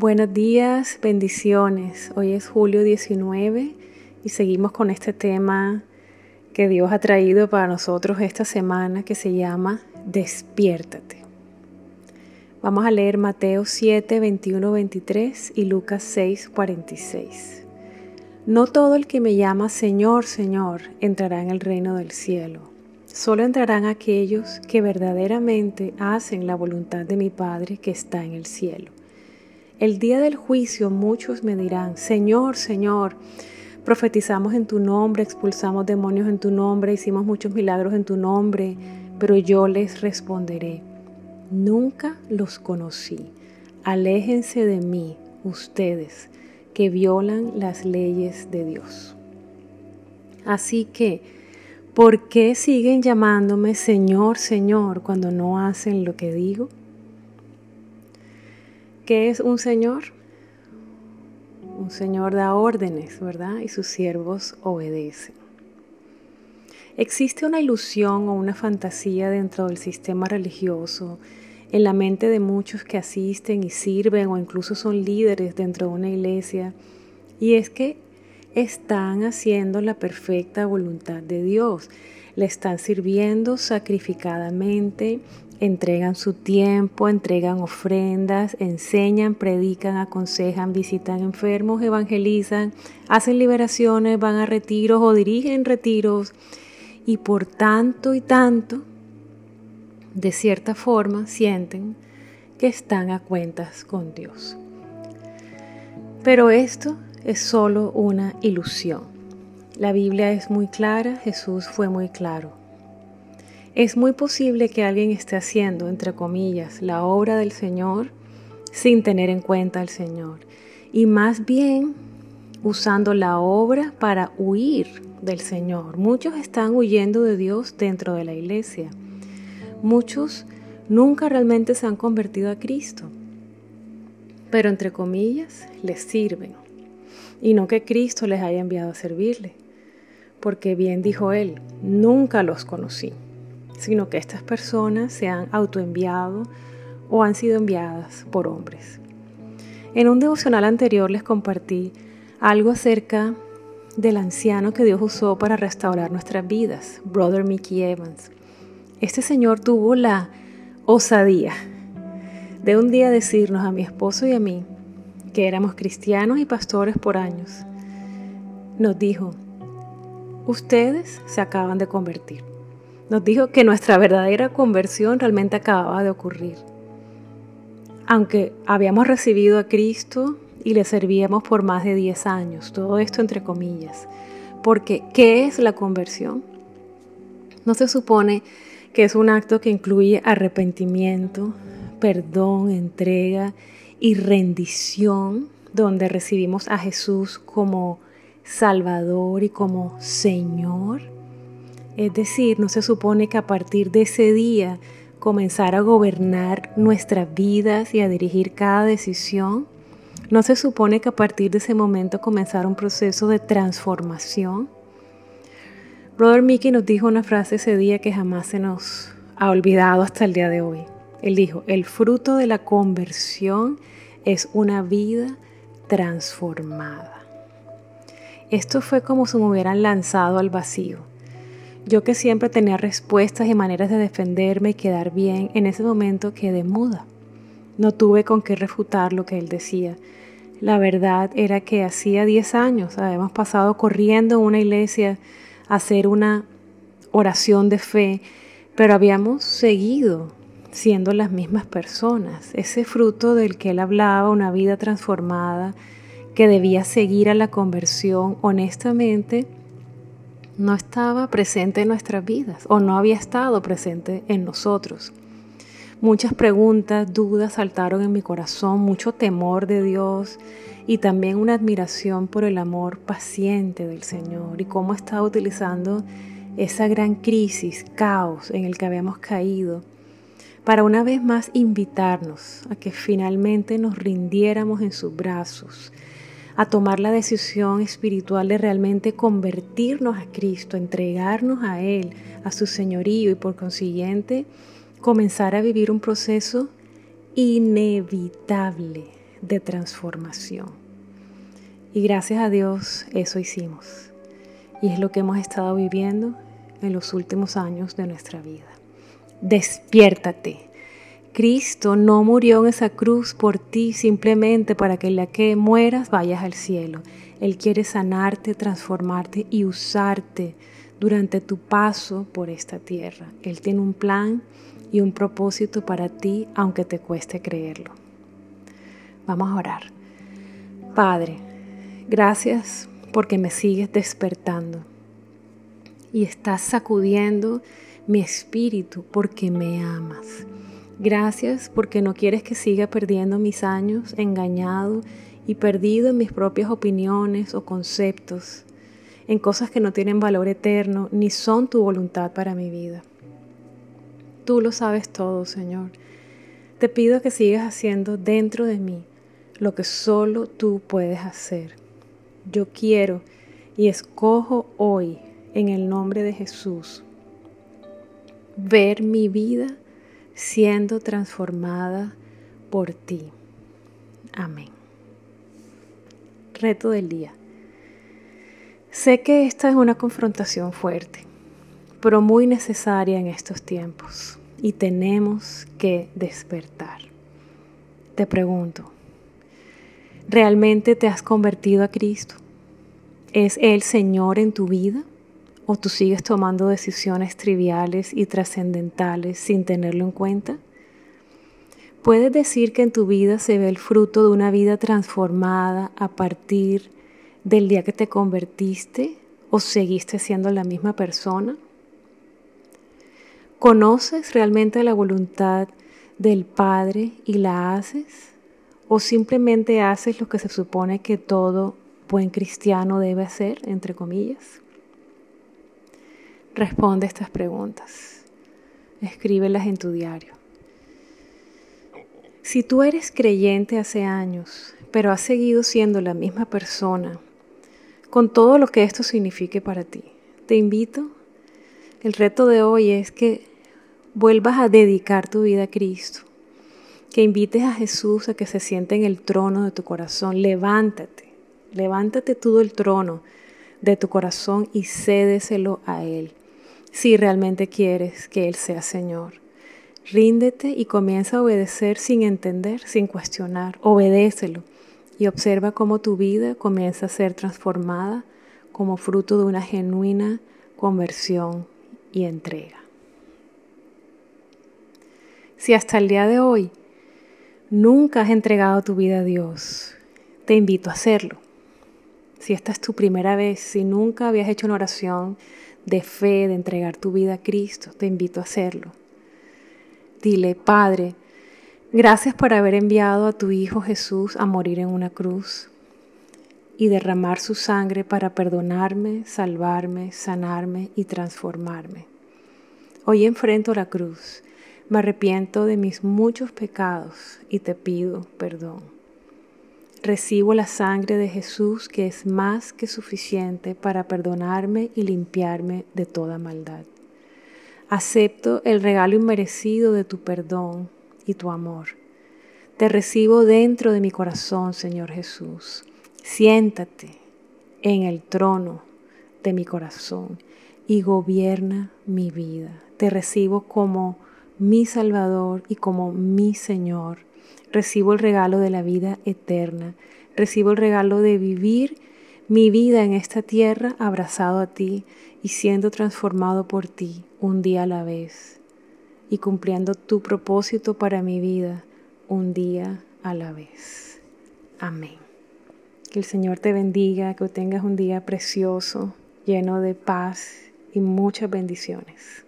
Buenos días, bendiciones. Hoy es julio 19 y seguimos con este tema que Dios ha traído para nosotros esta semana que se llama Despiértate. Vamos a leer Mateo 7, 21, 23 y Lucas 6, 46. No todo el que me llama Señor, Señor entrará en el reino del cielo. Solo entrarán aquellos que verdaderamente hacen la voluntad de mi Padre que está en el cielo. El día del juicio muchos me dirán, Señor, Señor, profetizamos en tu nombre, expulsamos demonios en tu nombre, hicimos muchos milagros en tu nombre, pero yo les responderé, nunca los conocí. Aléjense de mí, ustedes, que violan las leyes de Dios. Así que, ¿por qué siguen llamándome Señor, Señor cuando no hacen lo que digo? ¿Qué es un señor? Un señor da órdenes, ¿verdad? Y sus siervos obedecen. Existe una ilusión o una fantasía dentro del sistema religioso, en la mente de muchos que asisten y sirven o incluso son líderes dentro de una iglesia, y es que están haciendo la perfecta voluntad de Dios, le están sirviendo sacrificadamente entregan su tiempo, entregan ofrendas, enseñan, predican, aconsejan, visitan enfermos, evangelizan, hacen liberaciones, van a retiros o dirigen retiros y por tanto y tanto, de cierta forma, sienten que están a cuentas con Dios. Pero esto es solo una ilusión. La Biblia es muy clara, Jesús fue muy claro. Es muy posible que alguien esté haciendo, entre comillas, la obra del Señor sin tener en cuenta al Señor. Y más bien usando la obra para huir del Señor. Muchos están huyendo de Dios dentro de la iglesia. Muchos nunca realmente se han convertido a Cristo. Pero entre comillas, les sirven. Y no que Cristo les haya enviado a servirle. Porque bien dijo él, nunca los conocí sino que estas personas se han autoenviado o han sido enviadas por hombres. En un devocional anterior les compartí algo acerca del anciano que Dios usó para restaurar nuestras vidas, Brother Mickey Evans. Este señor tuvo la osadía de un día decirnos a mi esposo y a mí, que éramos cristianos y pastores por años, nos dijo, ustedes se acaban de convertir. Nos dijo que nuestra verdadera conversión realmente acababa de ocurrir. Aunque habíamos recibido a Cristo y le servíamos por más de 10 años, todo esto entre comillas. Porque, ¿qué es la conversión? No se supone que es un acto que incluye arrepentimiento, perdón, entrega y rendición, donde recibimos a Jesús como Salvador y como Señor. Es decir, no se supone que a partir de ese día comenzar a gobernar nuestras vidas y a dirigir cada decisión. No se supone que a partir de ese momento comenzar un proceso de transformación. Brother Mickey nos dijo una frase ese día que jamás se nos ha olvidado hasta el día de hoy. Él dijo, el fruto de la conversión es una vida transformada. Esto fue como si me hubieran lanzado al vacío. Yo que siempre tenía respuestas y maneras de defenderme y quedar bien, en ese momento quedé muda. No tuve con qué refutar lo que él decía. La verdad era que hacía 10 años habíamos pasado corriendo a una iglesia a hacer una oración de fe, pero habíamos seguido siendo las mismas personas. Ese fruto del que él hablaba, una vida transformada, que debía seguir a la conversión, honestamente, no estaba presente en nuestras vidas o no había estado presente en nosotros. Muchas preguntas, dudas saltaron en mi corazón, mucho temor de Dios y también una admiración por el amor paciente del Señor y cómo estaba utilizando esa gran crisis, caos en el que habíamos caído, para una vez más invitarnos a que finalmente nos rindiéramos en sus brazos, a tomar la decisión espiritual de realmente convertirnos a Cristo, entregarnos a Él, a su señorío y por consiguiente comenzar a vivir un proceso inevitable de transformación. Y gracias a Dios eso hicimos. Y es lo que hemos estado viviendo en los últimos años de nuestra vida. Despiértate. Cristo no murió en esa cruz por ti simplemente para que la que mueras vayas al cielo. Él quiere sanarte, transformarte y usarte durante tu paso por esta tierra. Él tiene un plan y un propósito para ti, aunque te cueste creerlo. Vamos a orar. Padre, gracias porque me sigues despertando y estás sacudiendo mi espíritu porque me amas. Gracias porque no quieres que siga perdiendo mis años engañado y perdido en mis propias opiniones o conceptos, en cosas que no tienen valor eterno ni son tu voluntad para mi vida. Tú lo sabes todo, Señor. Te pido que sigas haciendo dentro de mí lo que solo tú puedes hacer. Yo quiero y escojo hoy, en el nombre de Jesús, ver mi vida siendo transformada por ti. Amén. Reto del día. Sé que esta es una confrontación fuerte, pero muy necesaria en estos tiempos y tenemos que despertar. Te pregunto, ¿realmente te has convertido a Cristo? ¿Es Él Señor en tu vida? ¿O tú sigues tomando decisiones triviales y trascendentales sin tenerlo en cuenta? ¿Puedes decir que en tu vida se ve el fruto de una vida transformada a partir del día que te convertiste o seguiste siendo la misma persona? ¿Conoces realmente la voluntad del Padre y la haces? ¿O simplemente haces lo que se supone que todo buen cristiano debe hacer, entre comillas? Responde estas preguntas. Escríbelas en tu diario. Si tú eres creyente hace años, pero has seguido siendo la misma persona, con todo lo que esto signifique para ti, te invito, el reto de hoy es que vuelvas a dedicar tu vida a Cristo, que invites a Jesús a que se siente en el trono de tu corazón. Levántate, levántate tú del trono de tu corazón y cédeselo a Él, si realmente quieres que Él sea Señor. Ríndete y comienza a obedecer sin entender, sin cuestionar. Obedécelo y observa cómo tu vida comienza a ser transformada como fruto de una genuina conversión y entrega. Si hasta el día de hoy nunca has entregado tu vida a Dios, te invito a hacerlo. Si esta es tu primera vez, si nunca habías hecho una oración de fe, de entregar tu vida a Cristo, te invito a hacerlo. Dile, Padre, gracias por haber enviado a tu Hijo Jesús a morir en una cruz y derramar su sangre para perdonarme, salvarme, sanarme y transformarme. Hoy enfrento la cruz me arrepiento de mis muchos pecados y te pido perdón. Recibo la sangre de Jesús que es más que suficiente para perdonarme y limpiarme de toda maldad. Acepto el regalo inmerecido de tu perdón y tu amor. Te recibo dentro de mi corazón, Señor Jesús. Siéntate en el trono de mi corazón y gobierna mi vida. Te recibo como mi Salvador y como mi Señor. Recibo el regalo de la vida eterna. Recibo el regalo de vivir mi vida en esta tierra abrazado a ti y siendo transformado por ti un día a la vez y cumpliendo tu propósito para mi vida un día a la vez. Amén. Que el Señor te bendiga, que tengas un día precioso, lleno de paz y muchas bendiciones.